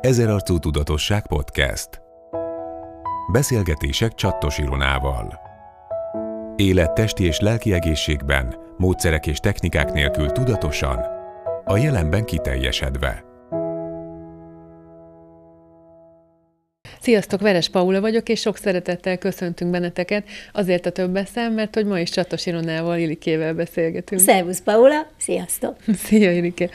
Ezerarcú Tudatosság Podcast Beszélgetések Csattos Ironával Élet testi és lelki egészségben, módszerek és technikák nélkül tudatosan, a jelenben kiteljesedve. Sziasztok, Veres Paula vagyok, és sok szeretettel köszöntünk benneteket, azért a több eszem, mert hogy ma is Csatos Ironával, Ilikével beszélgetünk. Szervusz, Paula! Sziasztok! Szia, Ilike!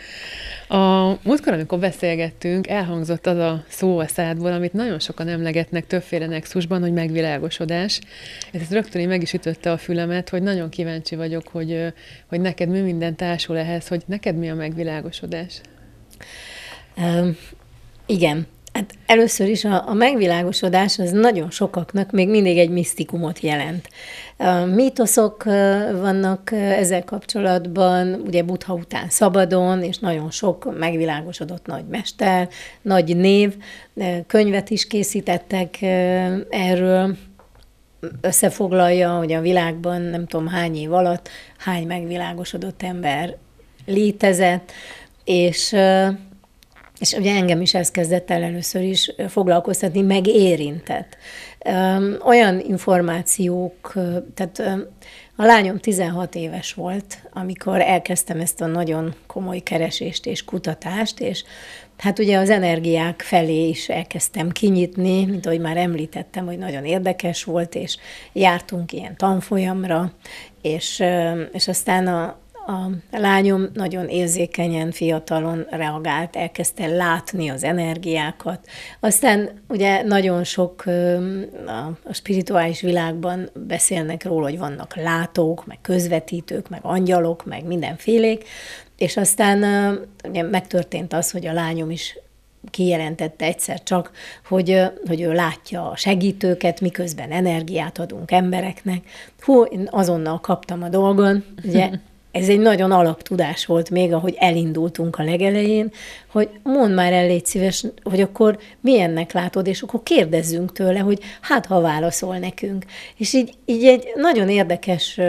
A múltkor, amikor beszélgettünk, elhangzott az a szó a szádból, amit nagyon sokan emlegetnek többféle nexusban, hogy megvilágosodás. Ez rögtön én meg is ütötte a fülemet, hogy nagyon kíváncsi vagyok, hogy, hogy neked mi minden társul ehhez, hogy neked mi a megvilágosodás? Um, igen. Hát először is a, a megvilágosodás az nagyon sokaknak még mindig egy misztikumot jelent. A mítoszok vannak ezzel kapcsolatban, ugye Buddha után szabadon, és nagyon sok megvilágosodott nagy mester, nagy név, könyvet is készítettek erről, összefoglalja, hogy a világban nem tudom hány év alatt hány megvilágosodott ember létezett, és és ugye engem is ez kezdett el először is foglalkoztatni, meg érintett. Olyan információk, tehát a lányom 16 éves volt, amikor elkezdtem ezt a nagyon komoly keresést és kutatást, és hát ugye az energiák felé is elkezdtem kinyitni, mint ahogy már említettem, hogy nagyon érdekes volt, és jártunk ilyen tanfolyamra, és, és aztán a, a lányom nagyon érzékenyen, fiatalon reagált, elkezdte látni az energiákat. Aztán ugye nagyon sok a spirituális világban beszélnek róla, hogy vannak látók, meg közvetítők, meg angyalok, meg mindenfélék, és aztán ugye megtörtént az, hogy a lányom is kijelentette egyszer csak, hogy, hogy ő látja a segítőket, miközben energiát adunk embereknek. Hú, én azonnal kaptam a dolgon, ugye ez egy nagyon alaptudás volt még, ahogy elindultunk a legelején, hogy mondd már el, légy szíves, hogy akkor milyennek látod, és akkor kérdezzünk tőle, hogy hát ha válaszol nekünk. És így, így egy nagyon érdekes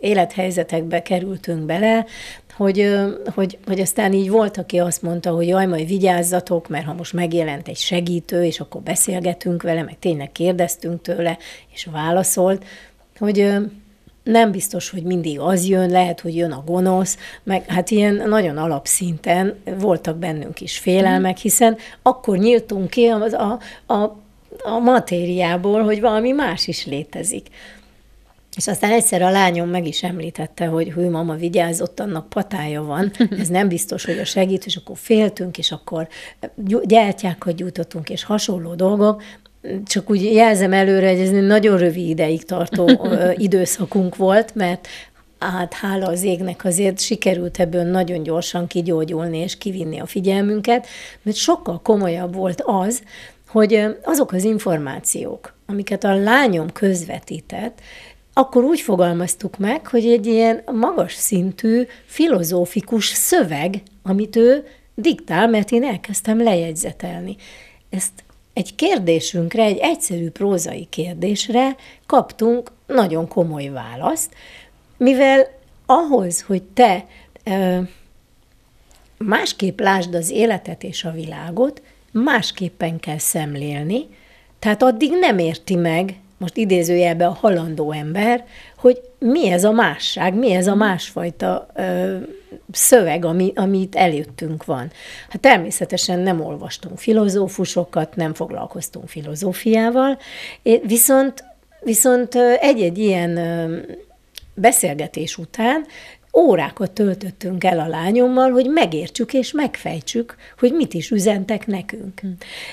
élethelyzetekbe kerültünk bele, hogy, hogy, hogy aztán így volt, aki azt mondta, hogy jaj, majd vigyázzatok, mert ha most megjelent egy segítő, és akkor beszélgetünk vele, meg tényleg kérdeztünk tőle, és válaszolt, hogy nem biztos, hogy mindig az jön, lehet, hogy jön a gonosz, meg hát ilyen nagyon alapszinten voltak bennünk is félelmek, hiszen akkor nyíltunk ki a, a, a, a matériából, hogy valami más is létezik. És aztán egyszer a lányom meg is említette, hogy hű, mama, vigyázott, annak patája van, ez nem biztos, hogy a segít, és akkor féltünk, és akkor gyertyákat gyújtottunk, és hasonló dolgok, csak úgy jelzem előre, hogy ez egy nagyon rövid ideig tartó időszakunk volt, mert hát hála az égnek azért sikerült ebből nagyon gyorsan kigyógyulni és kivinni a figyelmünket, mert sokkal komolyabb volt az, hogy azok az információk, amiket a lányom közvetített, akkor úgy fogalmaztuk meg, hogy egy ilyen magas szintű filozófikus szöveg, amit ő diktál, mert én elkezdtem lejegyzetelni. Ezt egy kérdésünkre, egy egyszerű prózai kérdésre kaptunk nagyon komoly választ, mivel ahhoz, hogy te ö, másképp lásd az életet és a világot, másképpen kell szemlélni, tehát addig nem érti meg most idézőjelbe a halandó ember, hogy mi ez a másság, mi ez a mhm. másfajta ö, szöveg, ami, amit előttünk van. Hát természetesen nem olvastunk filozófusokat, nem foglalkoztunk filozófiával, viszont, viszont egy-egy ilyen beszélgetés után órákat töltöttünk el a lányommal, hogy megértsük és megfejtsük, hogy mit is üzentek nekünk. Hm.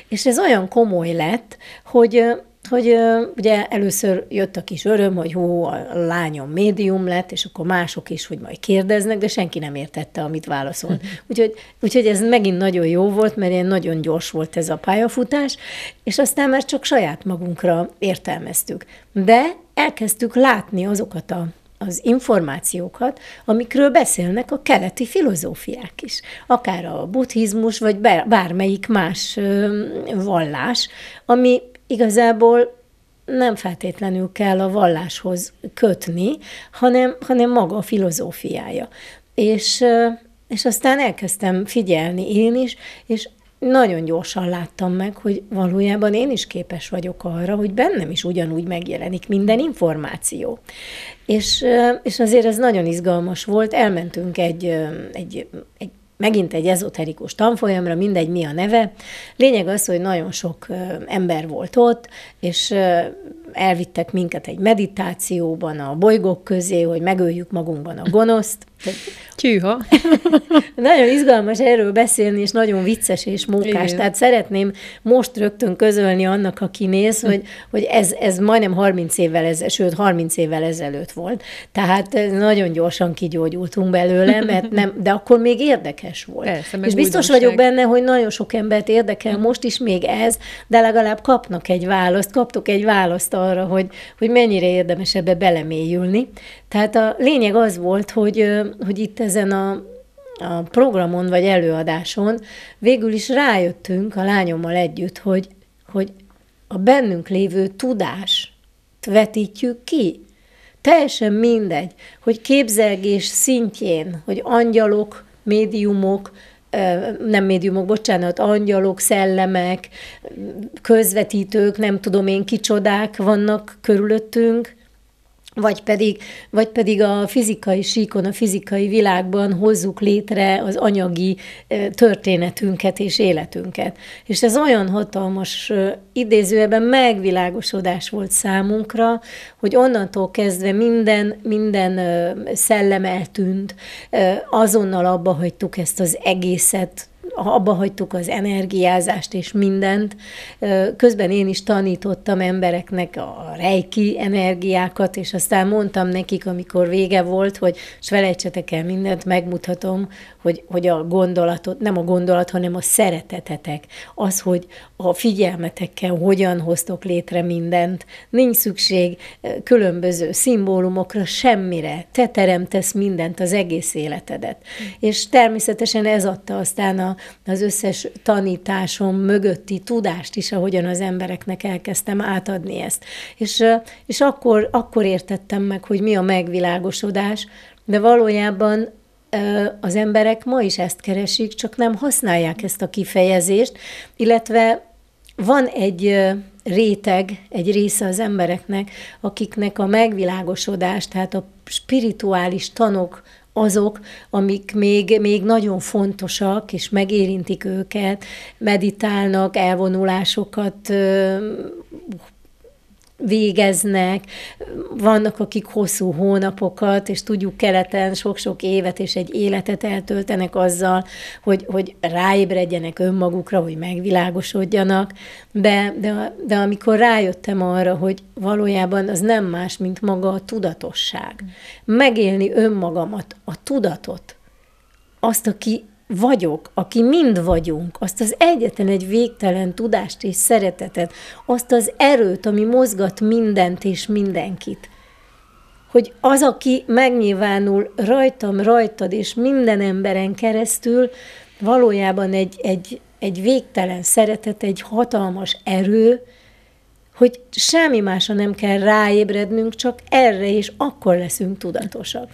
És ez olyan komoly lett, hogy hogy ugye először jött a kis öröm, hogy hú, a lányom médium lett, és akkor mások is, hogy majd kérdeznek, de senki nem értette, amit válaszolt. Úgyhogy, úgyhogy ez megint nagyon jó volt, mert ilyen nagyon gyors volt ez a pályafutás, és aztán már csak saját magunkra értelmeztük. De elkezdtük látni azokat a az információkat, amikről beszélnek a keleti filozófiák is. Akár a buddhizmus, vagy bármelyik más vallás, ami igazából nem feltétlenül kell a valláshoz kötni, hanem, hanem maga a filozófiája. És, és aztán elkezdtem figyelni én is, és nagyon gyorsan láttam meg, hogy valójában én is képes vagyok arra, hogy bennem is ugyanúgy megjelenik minden információ. És, és azért ez nagyon izgalmas volt, elmentünk egy, egy, egy megint egy ezoterikus tanfolyamra, mindegy mi a neve. Lényeg az, hogy nagyon sok ember volt ott, és elvittek minket egy meditációban a bolygók közé, hogy megöljük magunkban a gonoszt. Tyűha. nagyon izgalmas erről beszélni, és nagyon vicces és mókás. Igen. Tehát szeretném most rögtön közölni annak, aki néz, hogy, hogy ez, ez majdnem 30 évvel ezelőtt, sőt 30 évvel ezelőtt volt. Tehát nagyon gyorsan kigyógyultunk belőle, mert nem, de akkor még érdekes volt. Persze, és biztos vagyok benne, hogy nagyon sok embert érdekel most is még ez, de legalább kapnak egy választ, kaptok egy választ arra, hogy, hogy mennyire érdemes ebbe belemélyülni. Tehát a lényeg az volt, hogy, hogy itt ezen a, a programon vagy előadáson végül is rájöttünk a lányommal együtt, hogy, hogy a bennünk lévő tudás vetítjük ki. Teljesen mindegy, hogy képzelgés szintjén, hogy angyalok, médiumok, nem médiumok, bocsánat, angyalok, szellemek, közvetítők, nem tudom én kicsodák vannak körülöttünk, vagy pedig, vagy pedig a fizikai síkon, a fizikai világban hozzuk létre az anyagi történetünket és életünket. És ez olyan hatalmas idézőben megvilágosodás volt számunkra, hogy onnantól kezdve minden, minden szellem eltűnt, azonnal abba hagytuk ezt az egészet, abba hagytuk az energiázást és mindent. Közben én is tanítottam embereknek a rejki energiákat, és aztán mondtam nekik, amikor vége volt, hogy s felejtsetek el mindent, megmutatom, hogy, hogy a gondolatot, nem a gondolat, hanem a szeretetetek, az, hogy a figyelmetekkel hogyan hoztok létre mindent. Nincs szükség különböző szimbólumokra, semmire. Te teremtesz mindent, az egész életedet. Mm. És természetesen ez adta aztán a, az összes tanításom mögötti tudást is, ahogyan az embereknek elkezdtem átadni ezt. És, és akkor, akkor értettem meg, hogy mi a megvilágosodás, de valójában az emberek ma is ezt keresik, csak nem használják ezt a kifejezést, illetve van egy réteg, egy része az embereknek, akiknek a megvilágosodás, tehát a spirituális tanok azok, amik még, még nagyon fontosak, és megérintik őket, meditálnak, elvonulásokat végeznek, vannak, akik hosszú hónapokat, és tudjuk keleten sok-sok évet és egy életet eltöltenek azzal, hogy, hogy ráébredjenek önmagukra, hogy megvilágosodjanak, de, de, de amikor rájöttem arra, hogy valójában az nem más, mint maga a tudatosság. Megélni önmagamat, a tudatot, azt, aki vagyok, aki mind vagyunk, azt az egyetlen egy végtelen tudást és szeretetet, azt az erőt, ami mozgat mindent és mindenkit. Hogy az, aki megnyilvánul rajtam, rajtad és minden emberen keresztül, valójában egy, egy, egy végtelen szeretet, egy hatalmas erő, hogy semmi másra nem kell ráébrednünk, csak erre, és akkor leszünk tudatosak.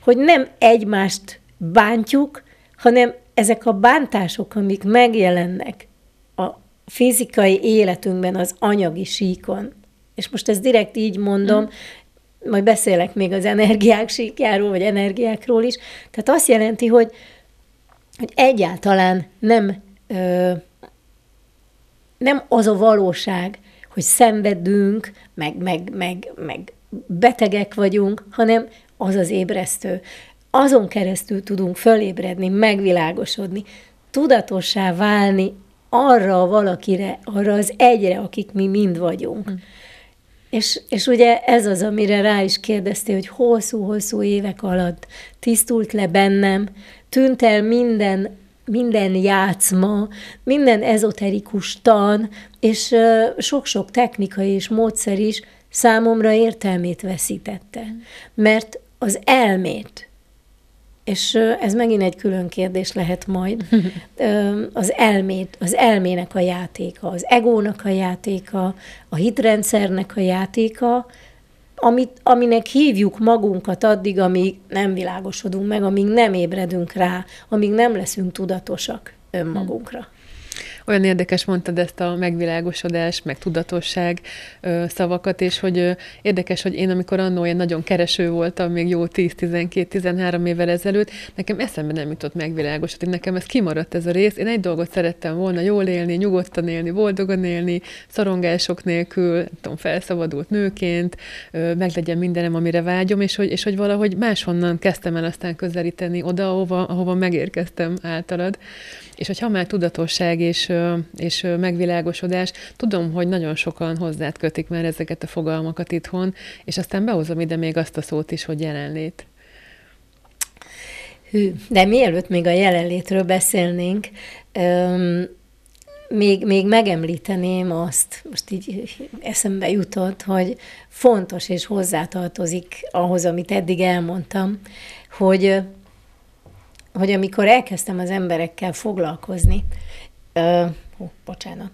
Hogy nem egymást bántjuk, hanem ezek a bántások, amik megjelennek a fizikai életünkben, az anyagi síkon, és most ezt direkt így mondom, mm. majd beszélek még az energiák síkjáról, vagy energiákról is, tehát azt jelenti, hogy, hogy egyáltalán nem, ö, nem az a valóság, hogy szenvedünk, meg, meg, meg, meg betegek vagyunk, hanem az az ébresztő azon keresztül tudunk fölébredni, megvilágosodni, tudatossá válni arra a valakire, arra az egyre, akik mi mind vagyunk. Mm. És, és ugye ez az, amire rá is kérdeztél, hogy hosszú-hosszú évek alatt tisztult le bennem, tűnt el minden, minden játszma, minden ezoterikus tan, és sok-sok technika és módszer is számomra értelmét veszítette. Mm. Mert az elmét, és ez megint egy külön kérdés lehet majd, az elmét, az elmének a játéka, az egónak a játéka, a hitrendszernek a játéka, amit, aminek hívjuk magunkat addig, amíg nem világosodunk meg, amíg nem ébredünk rá, amíg nem leszünk tudatosak önmagunkra. Olyan érdekes mondtad ezt a megvilágosodás, meg tudatosság ö, szavakat, és hogy ö, érdekes, hogy én amikor annó én nagyon kereső voltam, még jó 10-12-13 évvel ezelőtt, nekem eszembe nem jutott megvilágosodni, nekem ez kimaradt ez a rész. Én egy dolgot szerettem volna, jól élni, nyugodtan élni, boldogan élni, szorongások nélkül, tudom, felszabadult nőként, ö, meglegyen mindenem, amire vágyom, és hogy, és hogy valahogy máshonnan kezdtem el aztán közelíteni oda, ahova, ahova megérkeztem általad. És hogyha már tudatosság és, és megvilágosodás, tudom, hogy nagyon sokan hozzád kötik már ezeket a fogalmakat itthon, és aztán behozom ide még azt a szót is, hogy jelenlét. Hű, de mielőtt még a jelenlétről beszélnénk, öm, még, még megemlíteném azt, most így eszembe jutott, hogy fontos és hozzátartozik ahhoz, amit eddig elmondtam, hogy hogy amikor elkezdtem az emberekkel foglalkozni, ö, ó, bocsánat,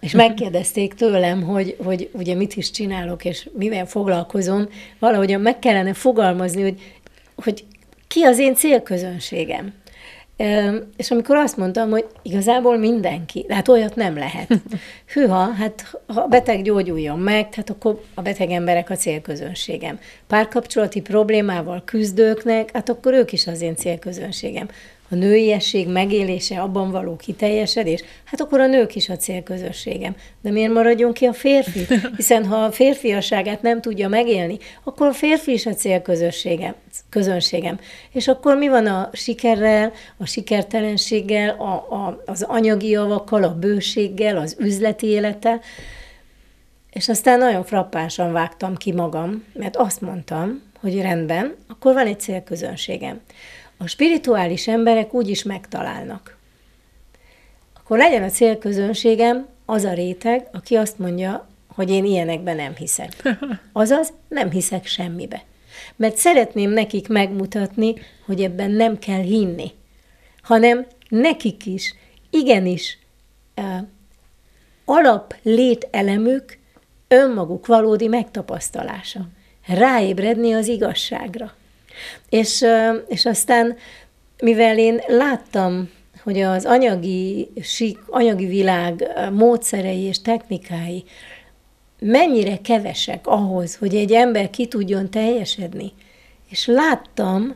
és megkérdezték tőlem, hogy, hogy ugye mit is csinálok, és mivel foglalkozom, valahogyan meg kellene fogalmazni, hogy, hogy ki az én célközönségem. És amikor azt mondtam, hogy igazából mindenki, hát olyat nem lehet. Hűha, hát ha a beteg gyógyuljon meg, tehát akkor a beteg emberek a célközönségem. Párkapcsolati problémával küzdőknek, hát akkor ők is az én célközönségem a nőiesség megélése, abban való kiteljesedés, hát akkor a nők is a célközösségem. De miért maradjon ki a férfi? Hiszen ha a férfiasságát nem tudja megélni, akkor a férfi is a célközösségem, közönségem. És akkor mi van a sikerrel, a sikertelenséggel, a, a, az anyagi javakkal, a bőséggel, az üzleti élettel? És aztán nagyon frappánsan vágtam ki magam, mert azt mondtam, hogy rendben, akkor van egy célközönségem a spirituális emberek úgy is megtalálnak. Akkor legyen a célközönségem az a réteg, aki azt mondja, hogy én ilyenekben nem hiszek. Azaz, nem hiszek semmibe. Mert szeretném nekik megmutatni, hogy ebben nem kell hinni, hanem nekik is, igenis, uh, alap lételemük önmaguk valódi megtapasztalása. Ráébredni az igazságra. És, és aztán, mivel én láttam, hogy az anyagi, anyagi világ módszerei és technikái mennyire kevesek ahhoz, hogy egy ember ki tudjon teljesedni. És láttam,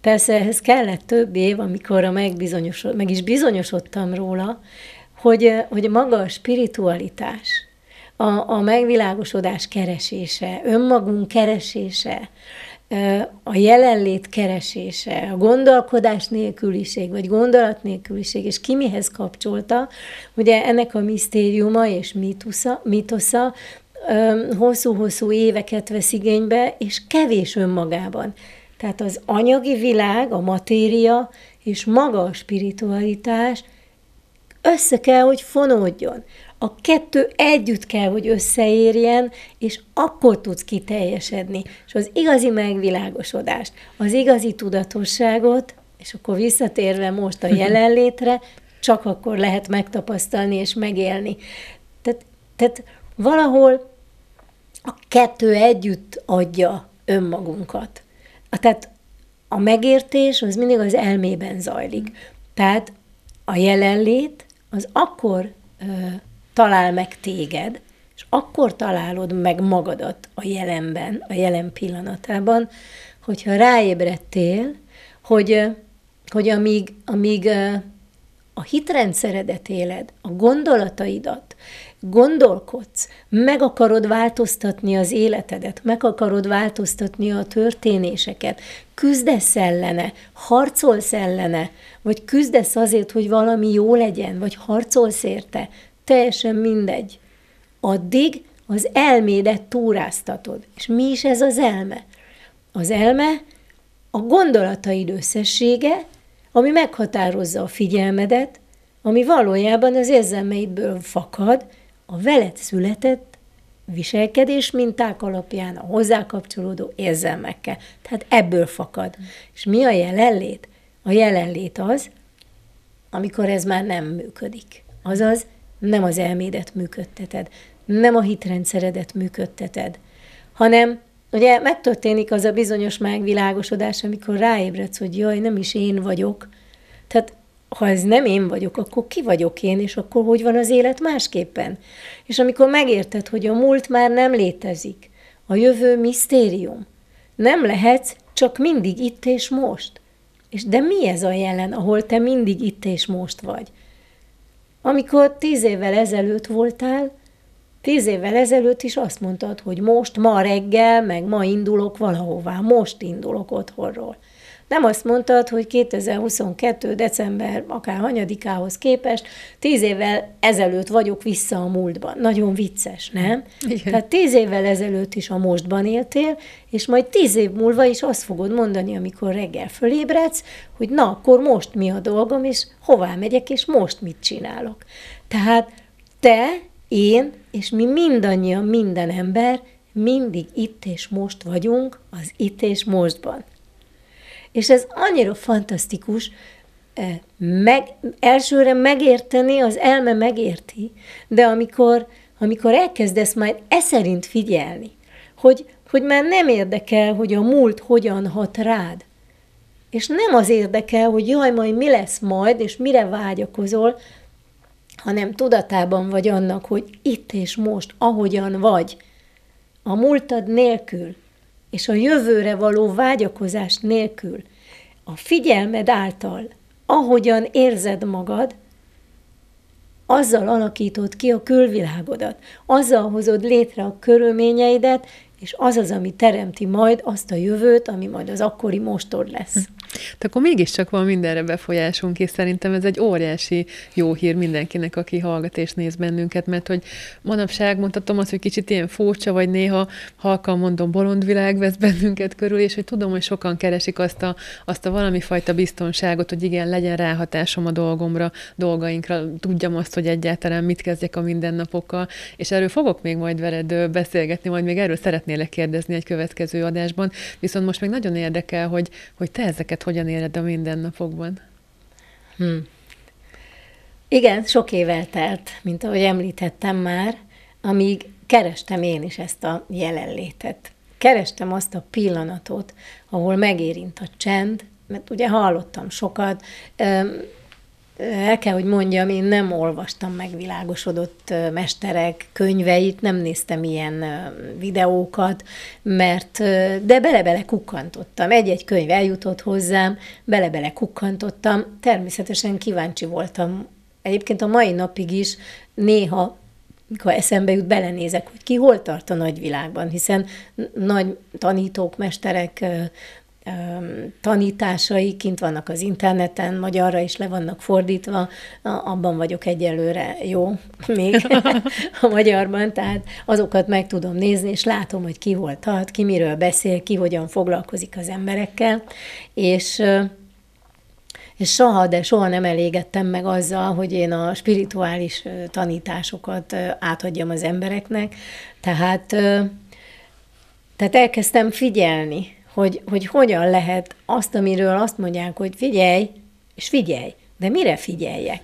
persze ehhez kellett több év, amikor a megbizonyosod, meg is bizonyosodtam róla, hogy, hogy maga a spiritualitás, a, a megvilágosodás keresése, önmagunk keresése, a jelenlét keresése, a gondolkodás nélküliség, vagy gondolat nélküliség, és ki mihez kapcsolta, ugye ennek a misztériuma és mítusza, mitosza hosszú-hosszú éveket vesz igénybe, és kevés önmagában. Tehát az anyagi világ, a matéria és maga a spiritualitás össze kell, hogy fonódjon. A kettő együtt kell, hogy összeérjen, és akkor tudsz kiteljesedni. És az igazi megvilágosodást, az igazi tudatosságot, és akkor visszatérve most a jelenlétre, csak akkor lehet megtapasztalni és megélni. Tehát, tehát valahol a kettő együtt adja önmagunkat. Tehát a megértés az mindig az elmében zajlik. Tehát a jelenlét az akkor ö, talál meg téged, és akkor találod meg magadat a jelenben, a jelen pillanatában, hogyha ráébredtél, hogy, hogy amíg, amíg a hitrendszeredet éled, a gondolataidat, gondolkodsz, meg akarod változtatni az életedet, meg akarod változtatni a történéseket, küzdesz ellene, harcolsz ellene, vagy küzdesz azért, hogy valami jó legyen, vagy harcolsz érte, teljesen mindegy. Addig az elmédet túráztatod. És mi is ez az elme? Az elme a gondolataid összessége, ami meghatározza a figyelmedet, ami valójában az érzelmeidből fakad, a veled született viselkedés minták alapján, a hozzá kapcsolódó érzelmekkel. Tehát ebből fakad. És mi a jelenlét? A jelenlét az, amikor ez már nem működik. Azaz, nem az elmédet működteted, nem a hitrendszeredet működteted, hanem ugye megtörténik az a bizonyos megvilágosodás, amikor ráébredsz, hogy jaj, nem is én vagyok. Tehát ha ez nem én vagyok, akkor ki vagyok én, és akkor hogy van az élet másképpen? És amikor megérted, hogy a múlt már nem létezik, a jövő misztérium, nem lehetsz csak mindig itt és most. És de mi ez a jelen, ahol te mindig itt és most vagy? Amikor tíz évvel ezelőtt voltál, tíz évvel ezelőtt is azt mondtad, hogy most, ma reggel, meg ma indulok valahová, most indulok otthonról. Nem azt mondtad, hogy 2022. december akár hanyadikához képest tíz évvel ezelőtt vagyok vissza a múltban. Nagyon vicces, nem? Igen. Tehát tíz évvel ezelőtt is a mostban éltél, és majd tíz év múlva is azt fogod mondani, amikor reggel fölébredsz, hogy na, akkor most mi a dolgom, és hová megyek, és most mit csinálok. Tehát te, én, és mi mindannyian, minden ember mindig itt és most vagyunk, az itt és mostban. És ez annyira fantasztikus, meg, elsőre megérteni, az elme megérti, de amikor, amikor elkezdesz majd e szerint figyelni, hogy, hogy már nem érdekel, hogy a múlt hogyan hat rád, és nem az érdekel, hogy jaj, majd mi lesz majd, és mire vágyakozol, hanem tudatában vagy annak, hogy itt és most, ahogyan vagy, a múltad nélkül, és a jövőre való vágyakozás nélkül, a figyelmed által, ahogyan érzed magad, azzal alakítod ki a külvilágodat, azzal hozod létre a körülményeidet, és az az, ami teremti majd azt a jövőt, ami majd az akkori mostod lesz. De akkor mégiscsak van mindenre befolyásunk, és szerintem ez egy óriási jó hír mindenkinek, aki hallgat és néz bennünket, mert hogy manapság mondhatom azt, hogy kicsit ilyen furcsa, vagy néha halkan mondom, bolondvilág vesz bennünket körül, és hogy tudom, hogy sokan keresik azt a, azt a valami fajta biztonságot, hogy igen, legyen ráhatásom a dolgomra, dolgainkra, tudjam azt, hogy egyáltalán mit kezdjek a mindennapokkal, és erről fogok még majd veled beszélgetni, majd még erről szeretnélek kérdezni egy következő adásban, viszont most még nagyon érdekel, hogy, hogy te ezeket hogyan éled a mindennapokban? Hmm. Igen, sok év eltelt, mint ahogy említettem már, amíg kerestem én is ezt a jelenlétet. Kerestem azt a pillanatot, ahol megérint a csend, mert ugye hallottam sokat, el kell, hogy mondjam, én nem olvastam megvilágosodott mesterek könyveit, nem néztem ilyen videókat, mert de bele-bele kukkantottam. Egy-egy könyv eljutott hozzám, bele-bele kukkantottam. Természetesen kíváncsi voltam. Egyébként a mai napig is néha mikor eszembe jut, belenézek, hogy ki hol tart a nagyvilágban, hiszen nagy tanítók, mesterek tanításai kint vannak az interneten, magyarra is le vannak fordítva, abban vagyok egyelőre jó még a magyarban, tehát azokat meg tudom nézni, és látom, hogy ki hol tart, ki miről beszél, ki hogyan foglalkozik az emberekkel, és és soha, de soha nem elégedtem meg azzal, hogy én a spirituális tanításokat átadjam az embereknek. Tehát, tehát elkezdtem figyelni hogy, hogy hogyan lehet azt, amiről azt mondják, hogy figyelj, és figyelj. De mire figyeljek?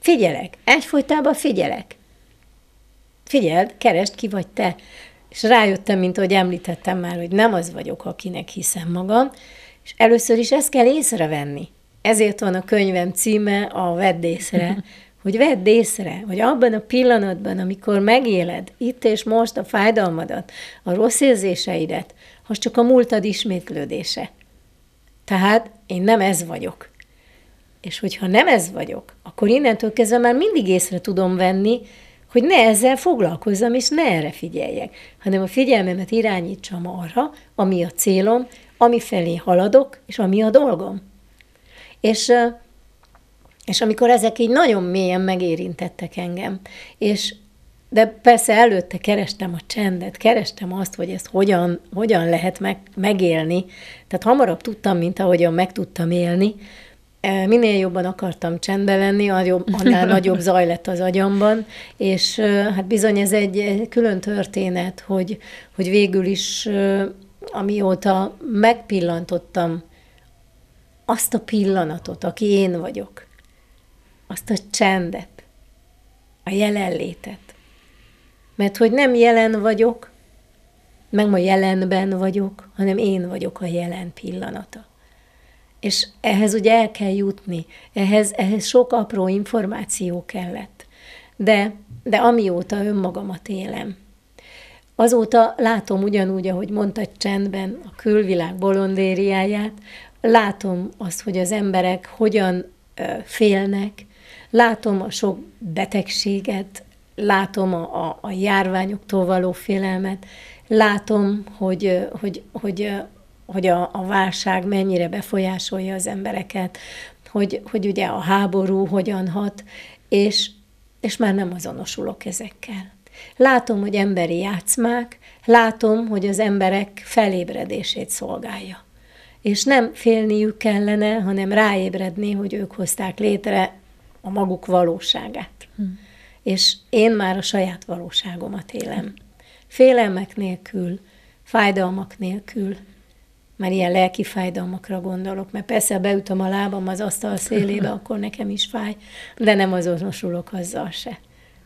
Figyelek. Egyfolytában figyelek. Figyeld, keresd ki vagy te. És rájöttem, mint ahogy említettem már, hogy nem az vagyok, akinek hiszem magam, és először is ezt kell észrevenni. Ezért van a könyvem címe a Vedd észre, hogy vedd észre, hogy abban a pillanatban, amikor megéled itt és most a fájdalmadat, a rossz érzéseidet, az csak a múltad ismétlődése. Tehát én nem ez vagyok. És hogyha nem ez vagyok, akkor innentől kezdve már mindig észre tudom venni, hogy ne ezzel foglalkozzam, és ne erre figyeljek, hanem a figyelmemet irányítsam arra, ami a célom, ami felé haladok, és ami a dolgom. És, és amikor ezek így nagyon mélyen megérintettek engem, és de persze előtte kerestem a csendet, kerestem azt, hogy ezt hogyan, hogyan lehet meg, megélni. Tehát hamarabb tudtam, mint ahogyan meg tudtam élni. E, minél jobban akartam csendben lenni, annál nagyobb zaj lett az agyamban, és hát bizony ez egy külön történet, hogy, hogy végül is amióta megpillantottam azt a pillanatot, aki én vagyok, azt a csendet, a jelenlétet, mert hogy nem jelen vagyok, meg ma jelenben vagyok, hanem én vagyok a jelen pillanata. És ehhez ugye el kell jutni, ehhez, ehhez sok apró információ kellett. De, de amióta önmagamat élem, azóta látom ugyanúgy, ahogy mondta csendben a külvilág bolondériáját, látom azt, hogy az emberek hogyan félnek, látom a sok betegséget, látom a, a, a járványoktól való félelmet, látom, hogy, hogy, hogy, hogy a, a válság mennyire befolyásolja az embereket, hogy, hogy ugye a háború hogyan hat, és, és már nem azonosulok ezekkel. Látom, hogy emberi játszmák, látom, hogy az emberek felébredését szolgálja. És nem félniük kellene, hanem ráébredni, hogy ők hozták létre a maguk valóságát. Hm. És én már a saját valóságomat élem. Félelmek nélkül, fájdalmak nélkül, már ilyen lelki fájdalmakra gondolok, mert persze, ha beütöm a lábam az asztal szélébe, akkor nekem is fáj, de nem azonosulok azzal se.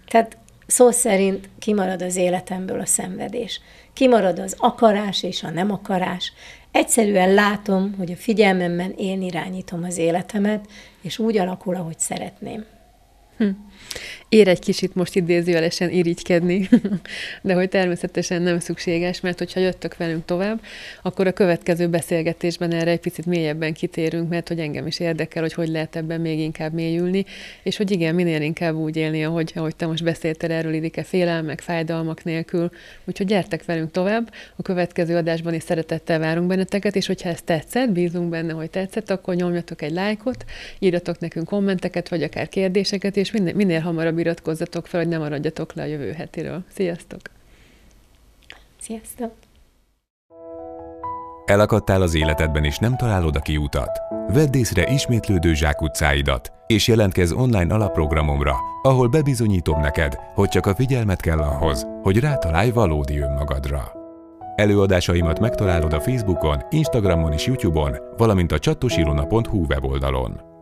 Tehát szó szerint kimarad az életemből a szenvedés. Kimarad az akarás és a nem akarás. Egyszerűen látom, hogy a figyelmemben én irányítom az életemet, és úgy alakul, ahogy szeretném. Hm ér egy kicsit most idézőjelesen irigykedni, de hogy természetesen nem szükséges, mert hogyha jöttök velünk tovább, akkor a következő beszélgetésben erre egy picit mélyebben kitérünk, mert hogy engem is érdekel, hogy hogy lehet ebben még inkább mélyülni, és hogy igen, minél inkább úgy élni, ahogy, ahogy te most beszéltél erről, Idike, félelmek, fájdalmak nélkül. Úgyhogy gyertek velünk tovább, a következő adásban is szeretettel várunk benneteket, és hogyha ez tetszett, bízunk benne, hogy tetszett, akkor nyomjatok egy lájkot, írjatok nekünk kommenteket, vagy akár kérdéseket, és minél, minél hamarabb iratkozzatok fel, hogy ne maradjatok le a jövő hetiről. Sziasztok! Sziasztok! Elakadtál az életedben és nem találod a kiutat? Vedd észre ismétlődő zsákutcáidat, és jelentkezz online alapprogramomra, ahol bebizonyítom neked, hogy csak a figyelmet kell ahhoz, hogy rátalálj valódi önmagadra. Előadásaimat megtalálod a Facebookon, Instagramon és YouTube-on, valamint a csattosirona.hu weboldalon.